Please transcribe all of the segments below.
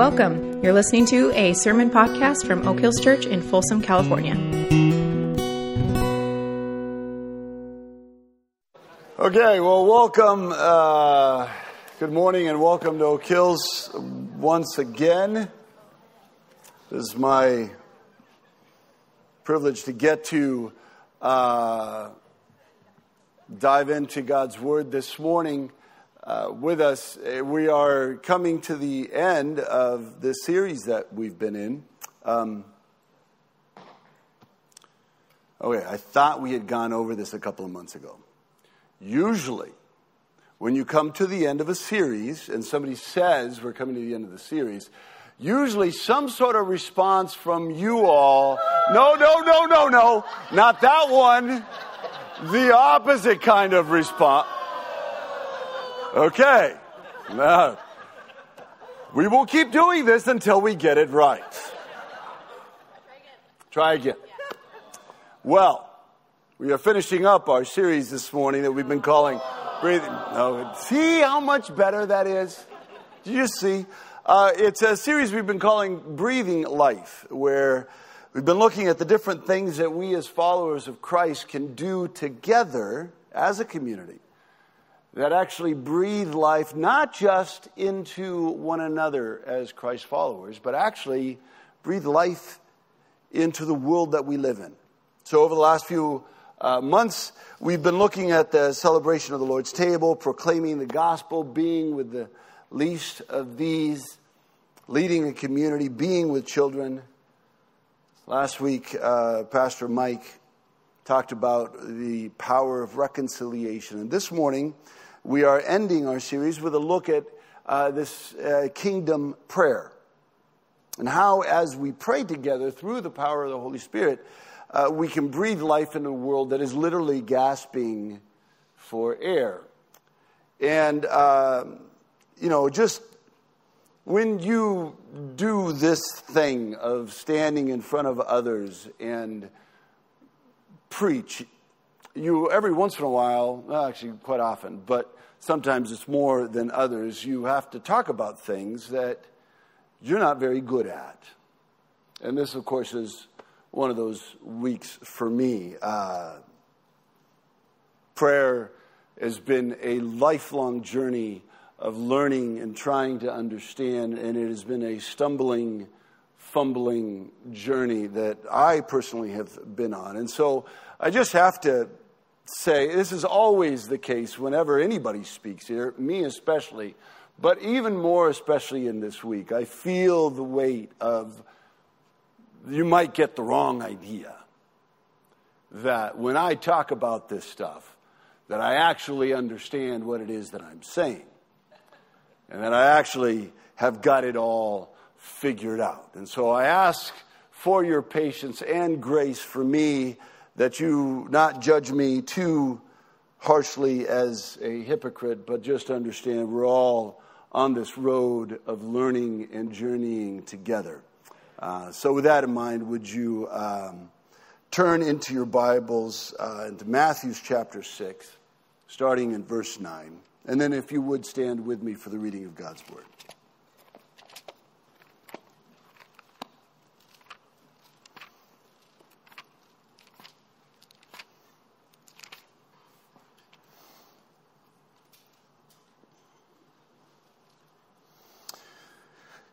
Welcome. You're listening to a sermon podcast from Oak Hills Church in Folsom, California. Okay, well, welcome. Uh, good morning and welcome to Oak Hills once again. This is my privilege to get to uh, dive into God's Word this morning uh, with us. We are coming to the end of this series that we've been in. Um, okay, I thought we had gone over this a couple of months ago. Usually, when you come to the end of a series and somebody says we're coming to the end of the series, usually some sort of response from you all no, no, no, no, no, not that one. The opposite kind of response. Okay. Now, we will keep doing this until we get it right. Try again. Well, we are finishing up our series this morning that we've been calling Breathing. Oh, see how much better that is? Did you see? Uh, it's a series we've been calling Breathing Life, where we've been looking at the different things that we as followers of Christ can do together as a community that actually breathe life not just into one another as Christ followers, but actually breathe life into the world that we live in. So, over the last few uh, months, we've been looking at the celebration of the Lord's table, proclaiming the gospel, being with the least of these, leading a community, being with children. Last week, uh, Pastor Mike talked about the power of reconciliation. And this morning, we are ending our series with a look at uh, this uh, kingdom prayer and how, as we pray together through the power of the Holy Spirit, uh, we can breathe life into a world that is literally gasping for air. And, uh, you know, just when you do this thing of standing in front of others and preach, you every once in a while, well, actually quite often, but sometimes it's more than others, you have to talk about things that you're not very good at. And this, of course, is one of those weeks for me. Uh, prayer has been a lifelong journey of learning and trying to understand, and it has been a stumbling, fumbling journey that I personally have been on. And so I just have to say this is always the case whenever anybody speaks here, me especially, but even more especially in this week. I feel the weight of you might get the wrong idea that when I talk about this stuff, that I actually understand what it is that I'm saying. And that I actually have got it all figured out. And so I ask for your patience and grace for me that you not judge me too harshly as a hypocrite, but just understand we're all on this road of learning and journeying together. Uh, so, with that in mind, would you um, turn into your Bibles uh, into Matthew's chapter 6, starting in verse 9. And then, if you would, stand with me for the reading of God's Word.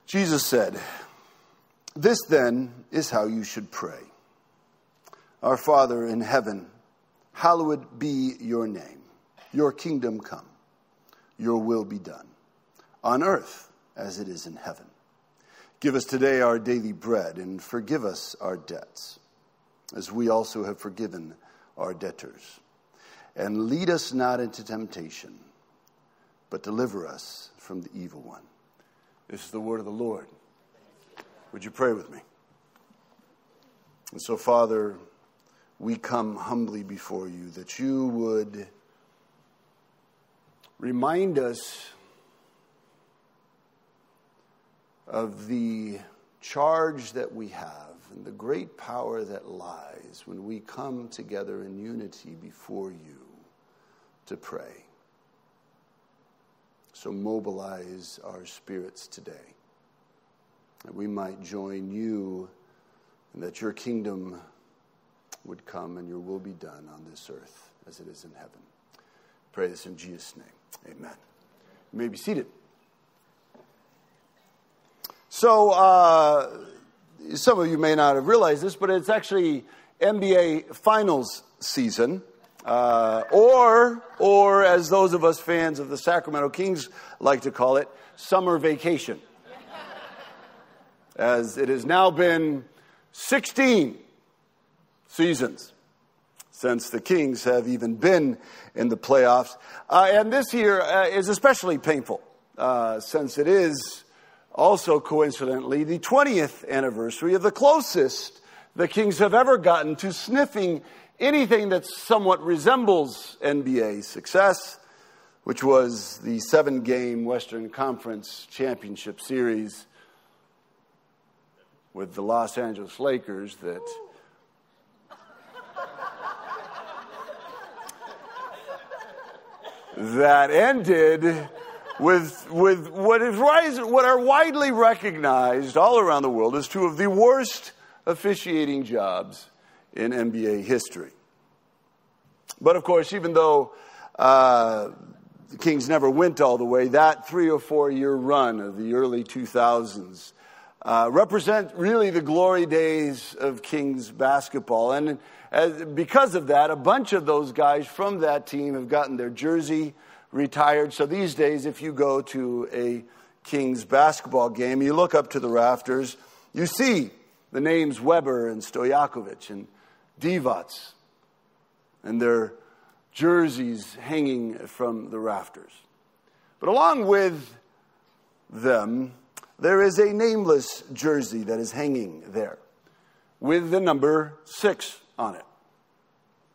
Jesus said, This then is how you should pray. Our Father in heaven, hallowed be your name. Your kingdom come. Your will be done, on earth as it is in heaven. Give us today our daily bread and forgive us our debts, as we also have forgiven our debtors. And lead us not into temptation, but deliver us from the evil one. This is the word of the Lord. Would you pray with me? And so, Father, we come humbly before you that you would remind us of the charge that we have and the great power that lies when we come together in unity before you to pray. So mobilize our spirits today that we might join you and that your kingdom would come and your will be done on this earth as it is in heaven. Pray this in Jesus' name. Amen. You may be seated. So, uh, some of you may not have realized this, but it's actually NBA Finals season. Uh, or, or as those of us fans of the Sacramento Kings like to call it, summer vacation. As it has now been 16 seasons since the Kings have even been in the playoffs. Uh, and this year uh, is especially painful uh, since it is also coincidentally the 20th anniversary of the closest the Kings have ever gotten to sniffing anything that somewhat resembles NBA success, which was the seven game Western Conference Championship Series with the Los Angeles Lakers that. that ended with, with what, is, what are widely recognized all around the world as two of the worst officiating jobs in NBA history. But of course, even though uh, the Kings never went all the way, that three or four year run of the early 2000s uh, represent really the glory days of Kings basketball. And as, because of that, a bunch of those guys from that team have gotten their jersey retired. So these days, if you go to a Kings basketball game, you look up to the rafters, you see the names Webber and Stojakovic and Divac and their jerseys hanging from the rafters. But along with them, there is a nameless jersey that is hanging there with the number six on it.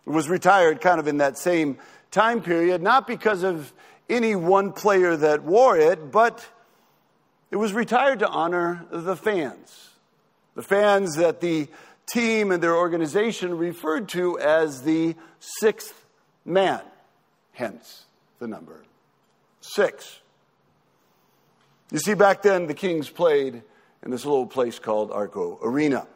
It was retired kind of in that same time period, not because of any one player that wore it, but it was retired to honor the fans. The fans that the team and their organization referred to as the sixth man, hence the number six. You see, back then the Kings played in this little place called Arco Arena.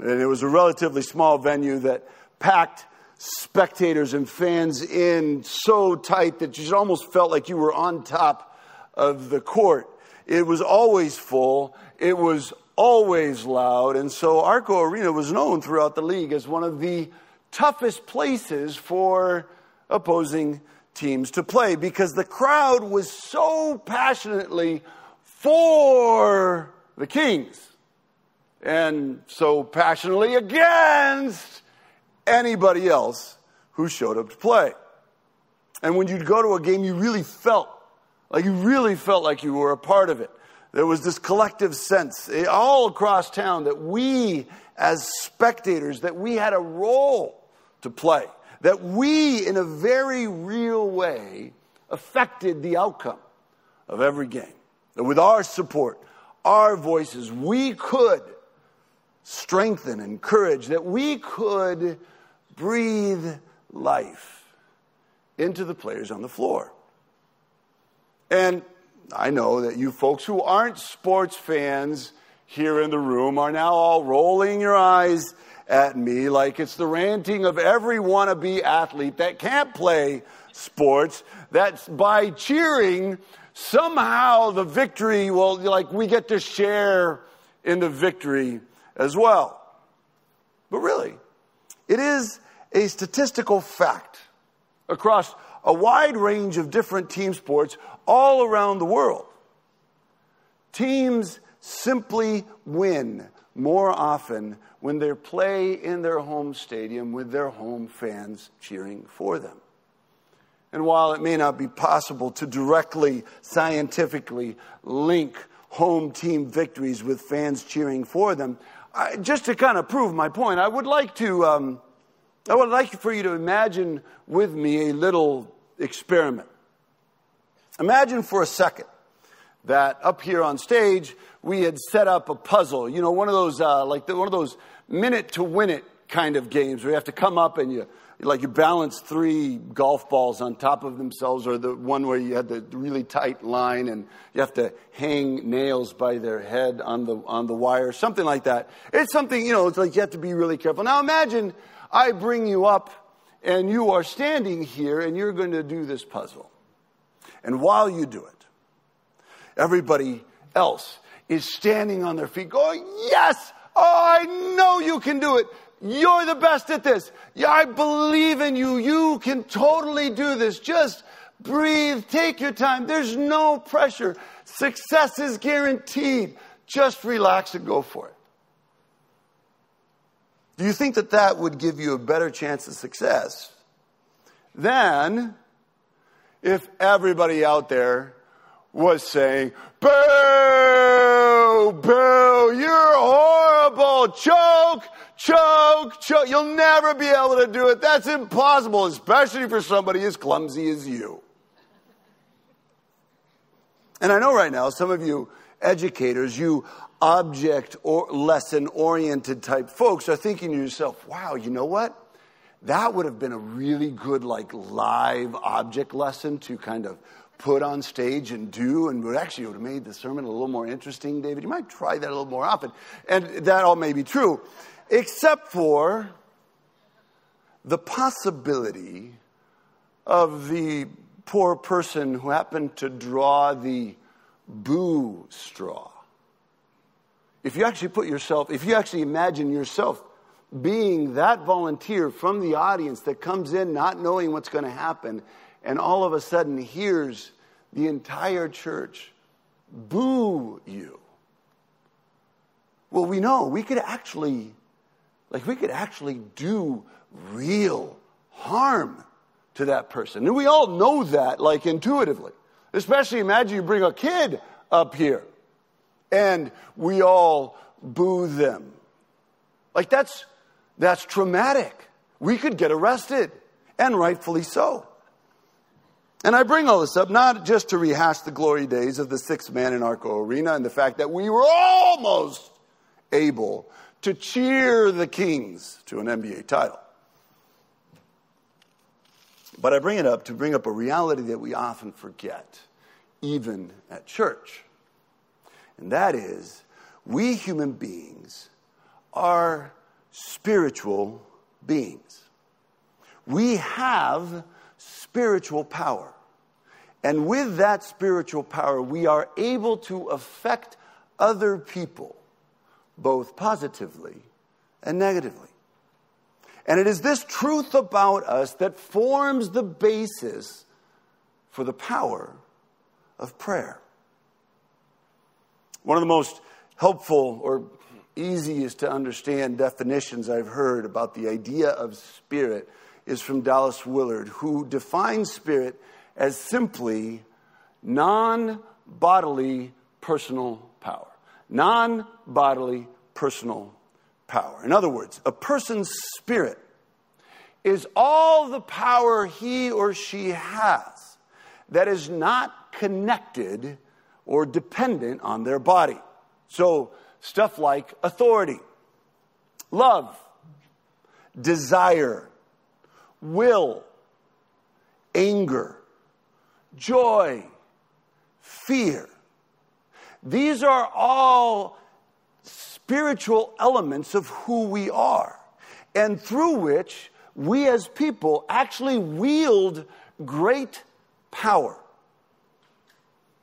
And it was a relatively small venue that packed spectators and fans in so tight that you almost felt like you were on top of the court. It was always full. It was always loud. And so Arco Arena was known throughout the league as one of the toughest places for opposing teams to play because the crowd was so passionately for the Kings and so passionately against anybody else who showed up to play. And when you'd go to a game, you really felt like you really felt like you were a part of it. There was this collective sense eh, all across town that we, as spectators, that we had a role to play, that we, in a very real way, affected the outcome of every game. That with our support, our voices, we could strengthen, and encourage, that we could breathe life into the players on the floor. And I know that you folks who aren't sports fans here in the room are now all rolling your eyes at me like it's the ranting of every wannabe athlete that can't play sports, that by cheering, somehow the victory, well, like we get to share in the victory as well. But really, it is a statistical fact across a wide range of different team sports all around the world. Teams simply win more often when they play in their home stadium with their home fans cheering for them. And while it may not be possible to directly, scientifically link home team victories with fans cheering for them, I, just to kind of prove my point, I would like to, um, I would like for you to imagine with me a little experiment. Imagine for a second that up here on stage we had set up a puzzle. You know, one of those uh, like the, one of those minute to win it kind of games where you have to come up and you like you balance three golf balls on top of themselves, or the one where you had the really tight line and you have to hang nails by their head on the, on the wire, something like that. It's something, you know, it's like you have to be really careful. Now imagine I bring you up and you are standing here and you're going to do this puzzle. And while you do it, everybody else is standing on their feet going, Yes! Oh, I know you can do it. You're the best at this. Yeah, I believe in you. You can totally do this. Just breathe. Take your time. There's no pressure. Success is guaranteed. Just relax and go for it. Do you think that that would give you a better chance of success than if everybody out there was saying, Boo! Boo! You're horrible! Choke! choke, choke. You'll never be able to do it. That's impossible, especially for somebody as clumsy as you. And I know right now, some of you educators, you object or lesson oriented type folks are thinking to yourself, wow, you know what? That would have been a really good, like, live object lesson to kind of put on stage and do, and would actually would have made the sermon a little more interesting, David. You might try that a little more often. And that all may be true except for the possibility of the poor person who happened to draw the boo straw. If you actually put yourself, if you actually imagine yourself being that volunteer from the audience that comes in not knowing what's going to happen and all of a sudden hears the entire church boo you. Well, we know we could actually like we could actually do real harm to that person. And we all know that, like intuitively. Especially imagine you bring a kid up here and we all boo them. Like that's, that's traumatic. We could get arrested, and rightfully so. And I bring all this up not just to rehash the glory days of the six man in Arco Arena and the fact that we were almost able to cheer the Kings to an NBA title. But I bring it up to bring up a reality that we often forget, even at church. And that is, we human beings are spiritual beings. We have spiritual power. And with that spiritual power, we are able to affect other people both positively and negatively. And it is this truth about us that forms the basis for the power of prayer. One of the most helpful or easiest to understand definitions I've heard about the idea of spirit is from Dallas Willard, who defines spirit as simply non bodily personal power non bodily personal power. In other words, a person's spirit is all the power he or she has that is not connected or dependent on their body. So, stuff like authority, love, desire, will, anger, joy, fear, these are all spiritual elements of who we are, and through which we as people actually wield great power.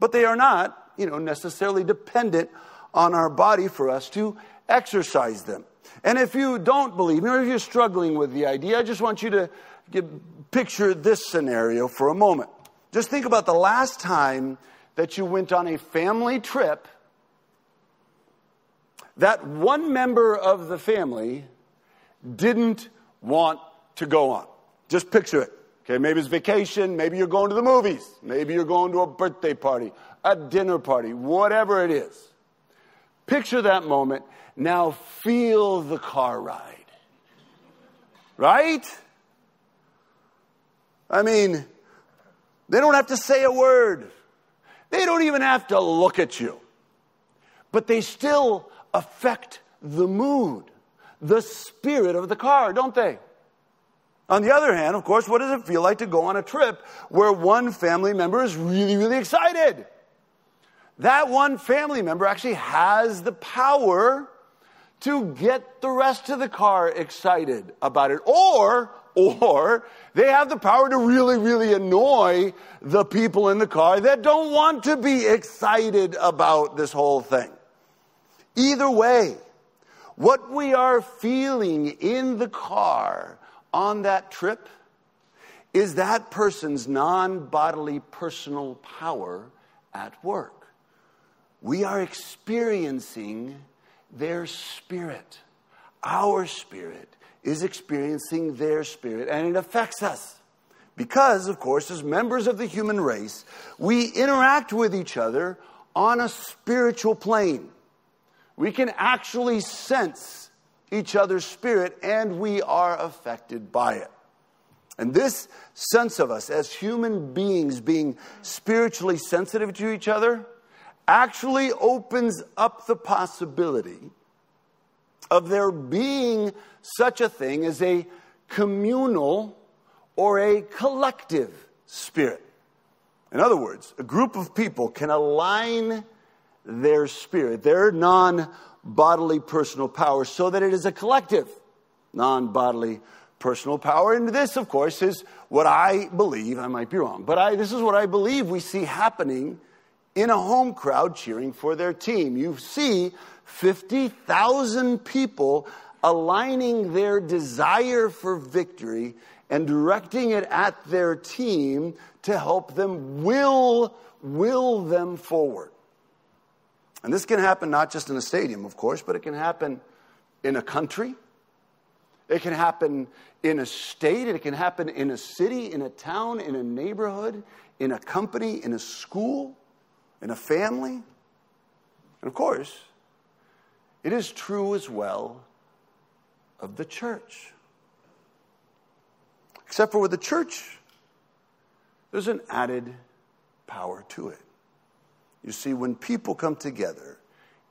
But they are not, you know, necessarily dependent on our body for us to exercise them. And if you don't believe me, or if you're struggling with the idea, I just want you to get, picture this scenario for a moment. Just think about the last time that you went on a family trip that one member of the family didn't want to go on. Just picture it. Okay, maybe it's vacation, maybe you're going to the movies, maybe you're going to a birthday party, a dinner party, whatever it is. Picture that moment. Now feel the car ride. Right? I mean, they don't have to say a word. They don't even have to look at you. But they still affect the mood, the spirit of the car, don't they? On the other hand, of course, what does it feel like to go on a trip where one family member is really, really excited? That one family member actually has the power to get the rest of the car excited about it. Or, or they have the power to really, really annoy the people in the car that don't want to be excited about this whole thing. Either way, what we are feeling in the car on that trip is that person's non bodily personal power at work. We are experiencing their spirit. Our spirit is experiencing their spirit, and it affects us. Because, of course, as members of the human race, we interact with each other on a spiritual plane. We can actually sense each other's spirit, and we are affected by it. And this sense of us as human beings being spiritually sensitive to each other actually opens up the possibility of there being such a thing as a communal or a collective spirit. In other words, a group of people can align their spirit, their non bodily personal power, so that it is a collective non bodily personal power. And this, of course, is what I believe, I might be wrong, but I, this is what I believe we see happening in a home crowd cheering for their team. You see 50,000 people aligning their desire for victory and directing it at their team to help them will will them forward. And this can happen not just in a stadium, of course, but it can happen in a country. It can happen in a state. It can happen in a city, in a town, in a neighborhood, in a company, in a school, in a family. And of course, it is true as well of the church. Except for with the church, there's an added power to it. You see, when people come together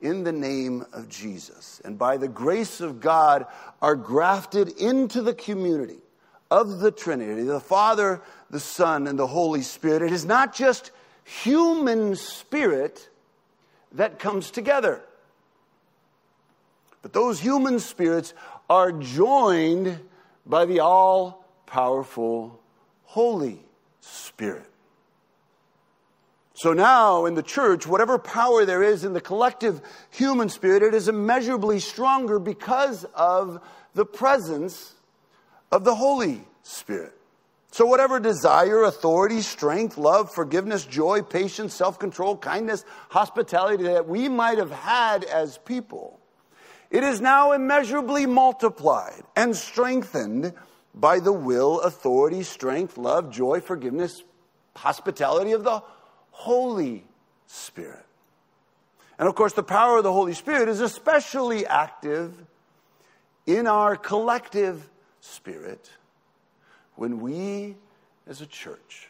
in the name of Jesus and by the grace of God are grafted into the community of the Trinity, the Father, the Son, and the Holy Spirit, it is not just human spirit that comes together. But those human spirits are joined by the all powerful Holy Spirit. So now in the church, whatever power there is in the collective human spirit, it is immeasurably stronger because of the presence of the Holy Spirit. So, whatever desire, authority, strength, love, forgiveness, joy, patience, self control, kindness, hospitality that we might have had as people, it is now immeasurably multiplied and strengthened by the will, authority, strength, love, joy, forgiveness, hospitality of the Holy Spirit. And of course, the power of the Holy Spirit is especially active in our collective spirit when we as a church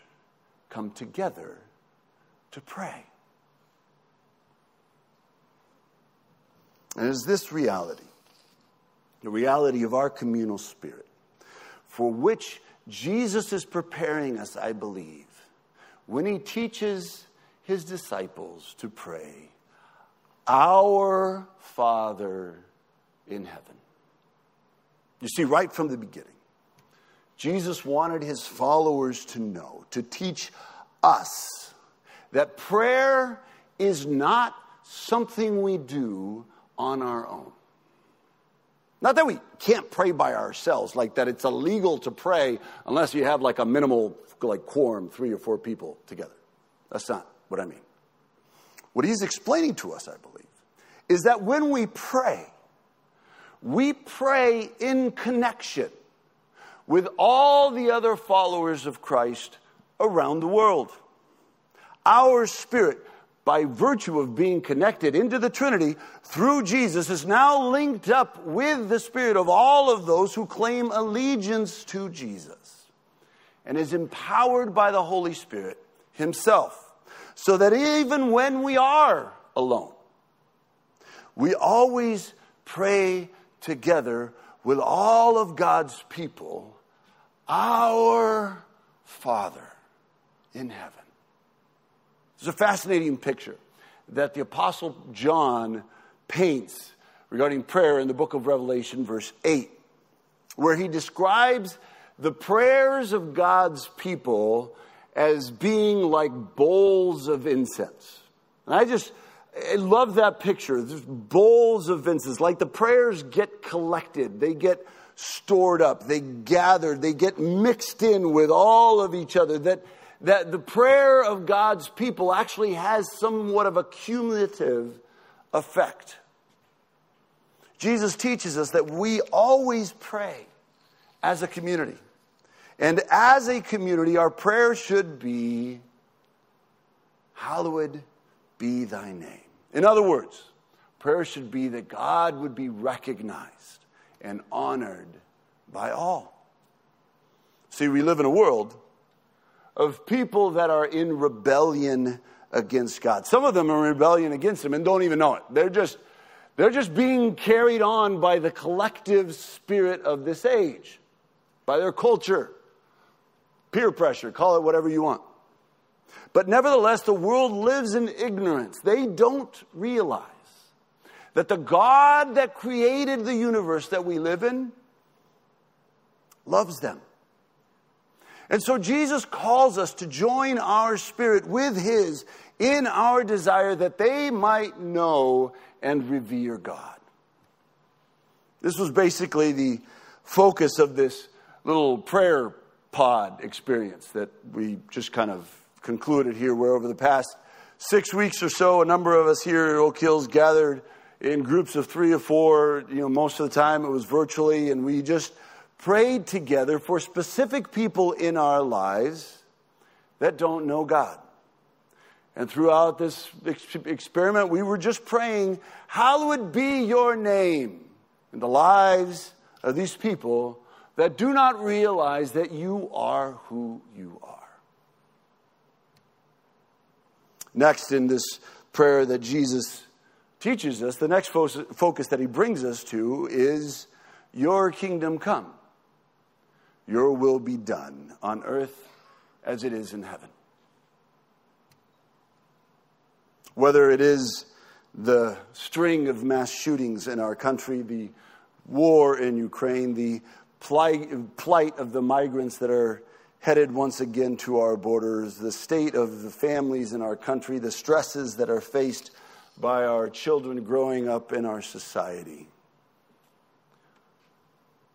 come together to pray. And it is this reality, the reality of our communal spirit, for which Jesus is preparing us, I believe, when he teaches his disciples to pray, Our Father in heaven. You see, right from the beginning, Jesus wanted his followers to know, to teach us, that prayer is not something we do on our own. Not that we can't pray by ourselves, like that it's illegal to pray unless you have like a minimal like quorum, three or four people together. That's not what I mean. What he's explaining to us, I believe, is that when we pray, we pray in connection with all the other followers of Christ around the world. Our spirit, by virtue of being connected into the Trinity through Jesus, is now linked up with the spirit of all of those who claim allegiance to Jesus and is empowered by the Holy Spirit Himself. So that even when we are alone, we always pray together with all of God's people Our Father in heaven. It's a fascinating picture that the Apostle John paints regarding prayer in the book of Revelation, verse 8, where he describes the prayers of God's people as being like bowls of incense. And I just I love that picture. There's bowls of incense, like the prayers get collected, they get stored up, they gather, they get mixed in with all of each other. That, that the prayer of God's people actually has somewhat of a cumulative effect. Jesus teaches us that we always pray as a community. And as a community, our prayer should be, Hallowed be thy name. In other words, prayer should be that God would be recognized and honored by all. See, we live in a world of people that are in rebellion against God. Some of them are in rebellion against Him and don't even know it. They're just, they're just being carried on by the collective spirit of this age, by their culture, peer pressure, call it whatever you want. But nevertheless, the world lives in ignorance. They don't realize that the God that created the universe that we live in loves them. And so Jesus calls us to join our spirit with his in our desire that they might know and revere God. This was basically the focus of this little prayer pod experience that we just kind of concluded here, where over the past six weeks or so, a number of us here at Oak Hills gathered in groups of three or four. You know, most of the time it was virtually, and we just prayed together for specific people in our lives that don't know God. And throughout this experiment, we were just praying, Hallowed be your name in the lives of these people that do not realize that you are who you are. Next, in this prayer that Jesus teaches us, the next focus that he brings us to is Your kingdom come, your will be done on earth as it is in heaven. Whether it is the string of mass shootings in our country, the war in Ukraine, the plight of the migrants that are headed once again to our borders, the state of the families in our country, the stresses that are faced by our children growing up in our society.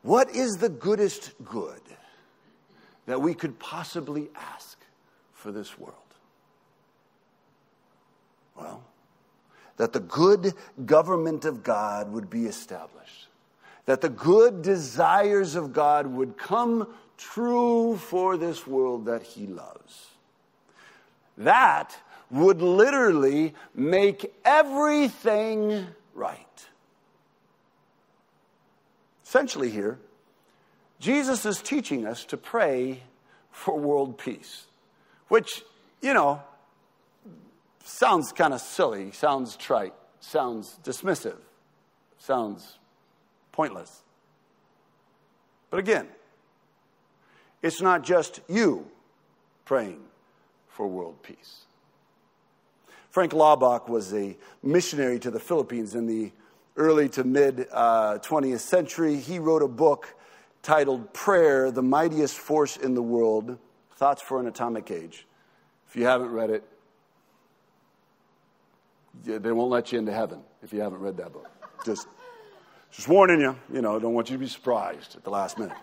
What is the goodest good that we could possibly ask for this world? Well, that the good government of God would be established, that the good desires of God would come true for this world that he loves. That would literally make everything right. Essentially, here, Jesus is teaching us to pray for world peace, which, you know, sounds kind of silly, sounds trite, sounds dismissive, sounds pointless. But again, it's not just you praying for world peace. Frank Laubach was a missionary to the Philippines in the early to mid uh, 20th century. He wrote a book titled Prayer, the Mightiest Force in the World Thoughts for an Atomic Age. If you haven't read it, they won't let you into heaven if you haven't read that book. Just, just warning you, you know, don't want you to be surprised at the last minute.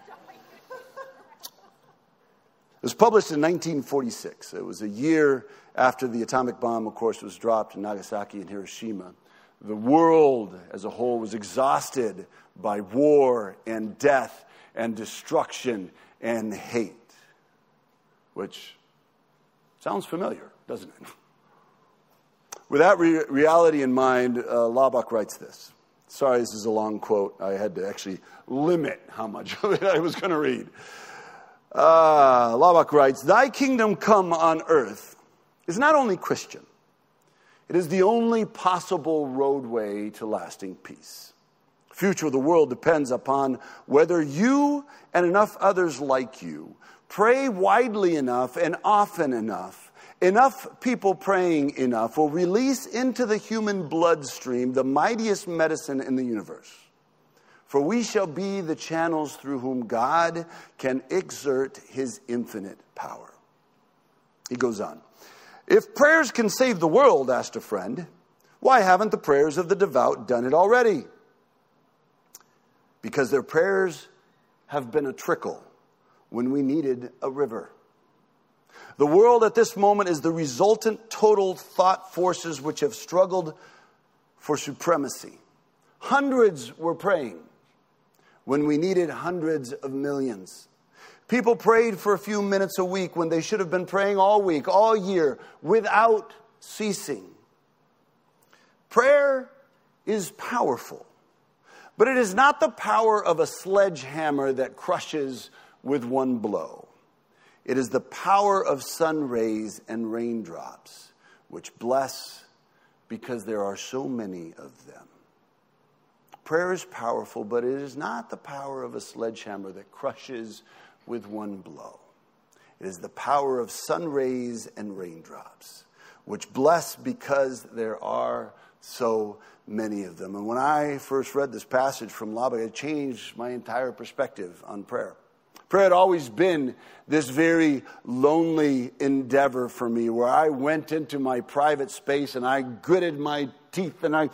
It was published in 1946. It was a year after the atomic bomb, of course, was dropped in Nagasaki and Hiroshima. The world as a whole was exhausted by war and death and destruction and hate, which sounds familiar, doesn't it? With that re- reality in mind, uh, writes this. Sorry, this is a long quote. I had to actually limit how much of it I was going to read. Uh, writes, Thy kingdom come on earth is not only Christian, it is the only possible roadway to lasting peace. The future of the world depends upon whether you and enough others like you pray widely enough and often enough. Enough people praying enough will release into the human bloodstream the mightiest medicine in the universe. For we shall be the channels through whom God can exert his infinite power. He goes on. If prayers can save the world, asked a friend, why haven't the prayers of the devout done it already? Because their prayers have been a trickle when we needed a river. The world at this moment is the resultant total thought forces which have struggled for supremacy. Hundreds were praying when we needed hundreds of millions. People prayed for a few minutes a week when they should have been praying all week, all year, without ceasing. Prayer is powerful, but it is not the power of a sledgehammer that crushes with one blow. It is the power of sun rays and raindrops, which bless because there are so many of them. Prayer is powerful, but it is not the power of a sledgehammer that crushes with one blow. It is the power of sun rays and raindrops, which bless because there are so many of them. And when I first read this passage from Laubach, it changed my entire perspective on prayer. Prayer had always been this very lonely endeavor for me where I went into my private space and I gritted my teeth and I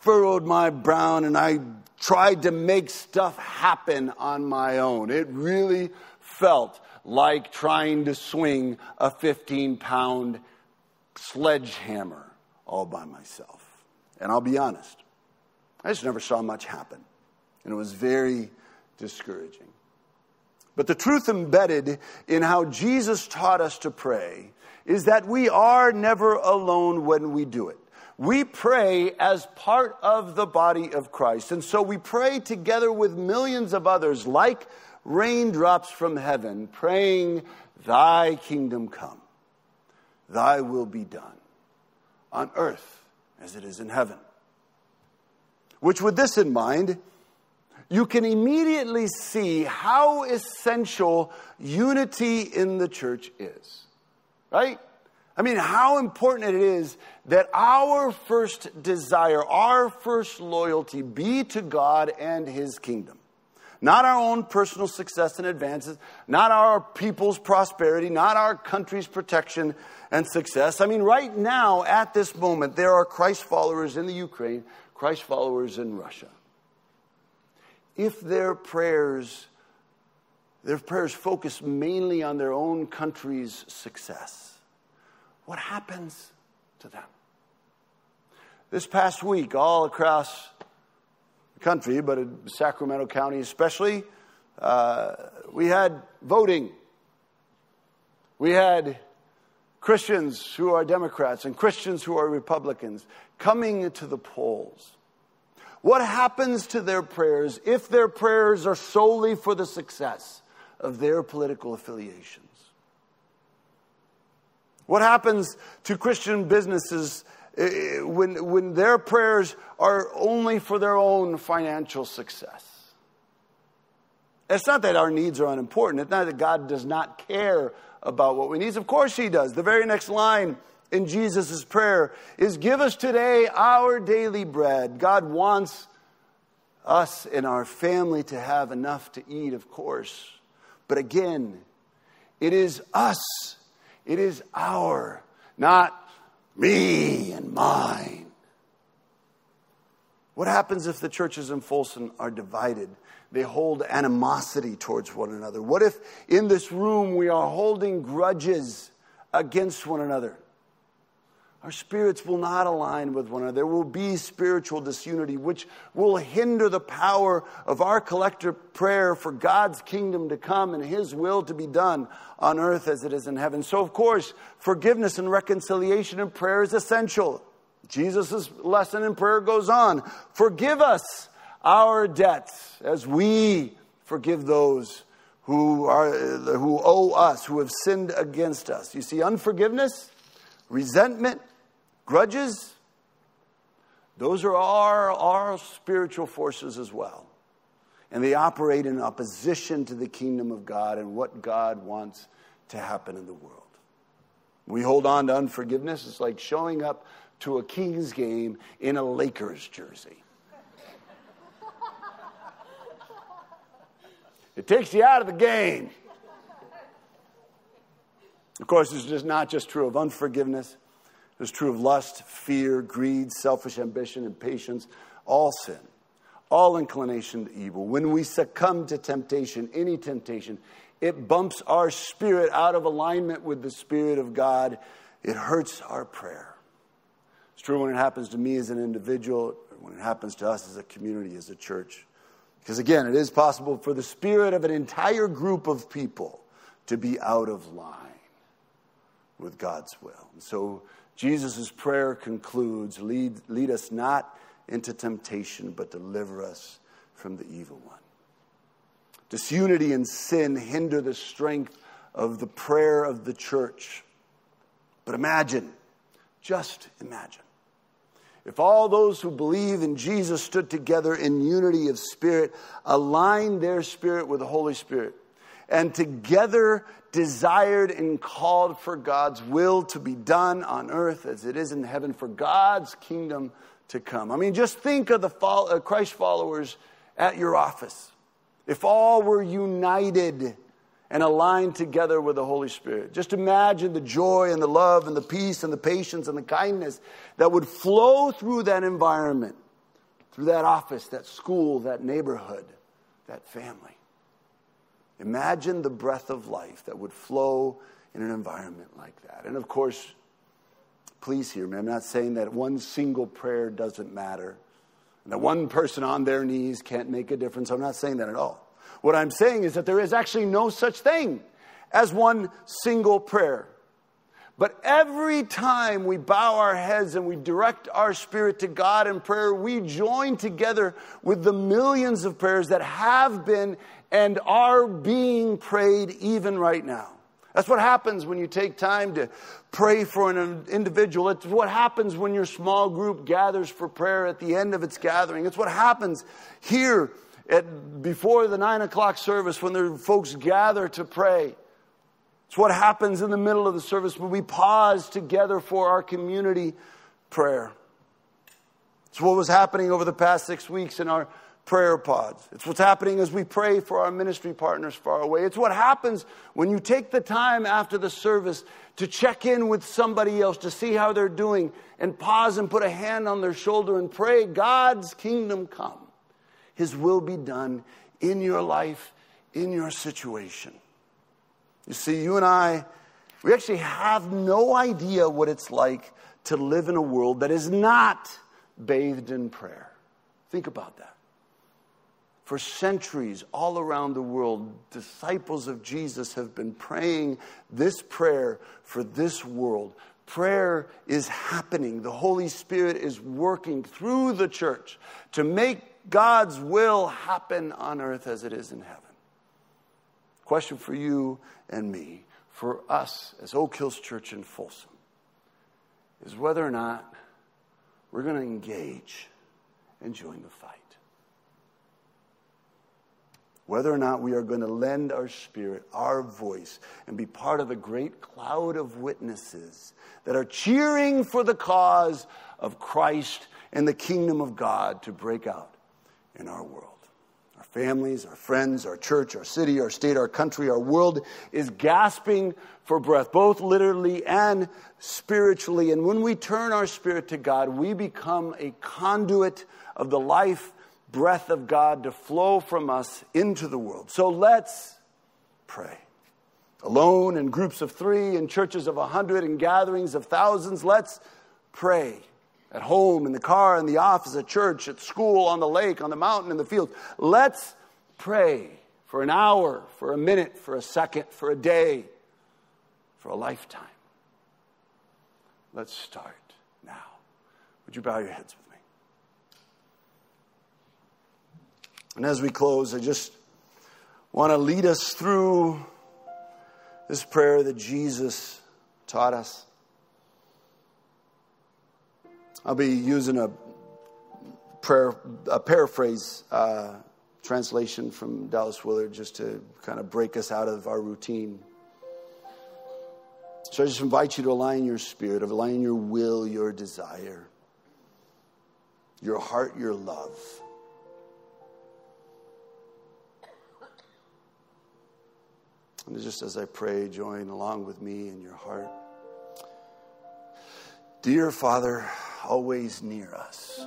furrowed my brow and I tried to make stuff happen on my own. It really felt like trying to swing a 15 pound sledgehammer all by myself. And I'll be honest, I just never saw much happen. And it was very discouraging. But the truth embedded in how Jesus taught us to pray is that we are never alone when we do it. We pray as part of the body of Christ. And so we pray together with millions of others, like raindrops from heaven, praying, Thy kingdom come, Thy will be done on earth as it is in heaven. Which, with this in mind, you can immediately see how essential unity in the church is. Right? I mean, how important it is that our first desire, our first loyalty be to God and His kingdom. Not our own personal success and advances, not our people's prosperity, not our country's protection and success. I mean, right now, at this moment, there are Christ followers in the Ukraine, Christ followers in Russia. If their prayers, their prayers focus mainly on their own country's success, what happens to them? This past week, all across country, but in Sacramento County especially, uh, we had voting. We had Christians who are Democrats and Christians who are Republicans coming to the polls. What happens to their prayers if their prayers are solely for the success of their political affiliations? What happens to Christian businesses Uh, when, when their prayers are only for their own financial success? It's not that our needs are unimportant. It's not that God does not care about what we need. Of course, He does. The very next line in Jesus' prayer is Give us today our daily bread. God wants us and our family to have enough to eat, of course. But again, it is us it is our, not me and mine. What happens if the churches in Folsom are divided? They hold animosity towards one another. What if in this room we are holding grudges against one another? Our spirits will not align with one another. There will be spiritual disunity, which will hinder the power of our collective prayer for God's kingdom to come and His will to be done on earth as it is in heaven. So, of course, forgiveness and reconciliation in prayer is essential. Jesus' lesson in prayer goes on Forgive us our debts as we forgive those who, are, who owe us, who have sinned against us. You see, unforgiveness, resentment, grudges, Those are our, our spiritual forces as well. And they operate in opposition to the kingdom of God and what God wants to happen in the world. We hold on to unforgiveness. It's like showing up to a Kings game in a Lakers jersey. It takes you out of the game. Of course, this is not just true of unforgiveness. It's true of lust, fear, greed, selfish ambition, impatience, all sin, all inclination to evil. When we succumb to temptation, any temptation, it bumps our spirit out of alignment with the Spirit of God. It hurts our prayer. It's true when it happens to me as an individual, when it happens to us as a community, as a church. Because again, it is possible for the spirit of an entire group of people to be out of line with God's will. And so Jesus' prayer concludes lead, lead us not into temptation, but deliver us from the evil one. Disunity and sin hinder the strength of the prayer of the church. But imagine, just imagine, if all those who believe in Jesus stood together in unity of spirit, aligned their spirit with the Holy Spirit, and together desired and called for God's will to be done on earth as it is in heaven, for God's kingdom to come. I mean, just think of the uh, Christ followers at your office. If all were united and aligned together with the Holy Spirit, just imagine the joy and the love and the peace and the patience and the kindness that would flow through that environment, through that office, that school, that neighborhood, that family. Imagine the breath of life that would flow in an environment like that. And of course, please hear me. I'm not saying that one single prayer doesn't matter and that one person on their knees can't make a difference. I'm not saying that at all. What I'm saying is that there is actually no such thing as one single prayer. But every time we bow our heads and we direct our spirit to God in prayer, we join together with the millions of prayers that have been and are being prayed even right now. That's what happens when you take time to pray for an individual. It's what happens when your small group gathers for prayer at the end of its gathering. It's what happens here at, before the nine o'clock service when the folks gather to pray. It's what happens in the middle of the service when we pause together for our community prayer. It's what was happening over the past six weeks in our prayer pods. It's what's happening as we pray for our ministry partners far away. It's what happens when you take the time after the service to check in with somebody else to see how they're doing and pause and put a hand on their shoulder and pray, God's kingdom come. His will be done in your life, in your situation. You see, you and I, we actually have no idea what it's like to live in a world that is not bathed in prayer. Think about that. For centuries, all around the world, disciples of Jesus have been praying this prayer for this world. Prayer is happening. The Holy Spirit is working through the church to make God's will happen on earth as it is in heaven. Question for you and me, for us as Oak Hills Church in Folsom, is whether or not we're going to engage and join the fight whether or not we are going to lend our spirit, our voice, and be part of the great cloud of witnesses that are cheering for the cause of Christ and the kingdom of God to break out in our world. Our families, our friends, our church, our city, our state, our country, our world is gasping for breath, both literally and spiritually. And when we turn our spirit to God, we become a conduit of the life breath of God to flow from us into the world. So let's pray. Alone in groups of three, in churches of a hundred, in gatherings of thousands, let's pray. At home, in the car, in the office, at church, at school, on the lake, on the mountain, in the field. Let's pray for an hour, for a minute, for a second, for a day, for a lifetime. Let's start now. Would you bow your heads with me? And as we close, I just want to lead us through this prayer that Jesus taught us. I'll be using a prayer, a paraphrase uh, translation from Dallas Willard just to kind of break us out of our routine. So I just invite you to align your spirit, align your will, your desire, your heart, your love. And just as I pray, join along with me in your heart. Dear Father, always near us.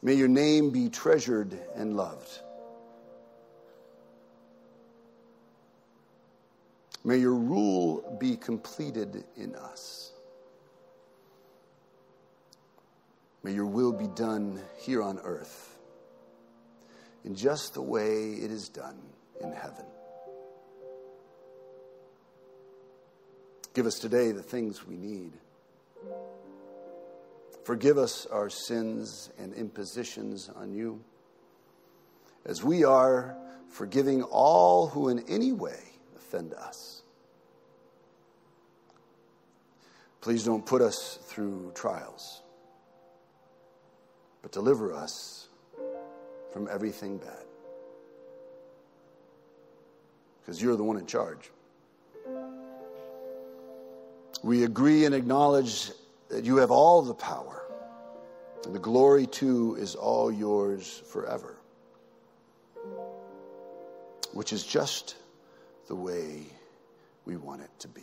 May your name be treasured and loved. May your rule be completed in us. May your will be done here on earth in just the way it is done in heaven. Give us today the things we need. Forgive us our sins and impositions on you, as we are forgiving all who in any way offend us. Please don't put us through trials, but deliver us from everything bad. Because you're the one in charge. We agree and acknowledge that you have all the power, and the glory too is all yours forever, which is just the way we want it to be.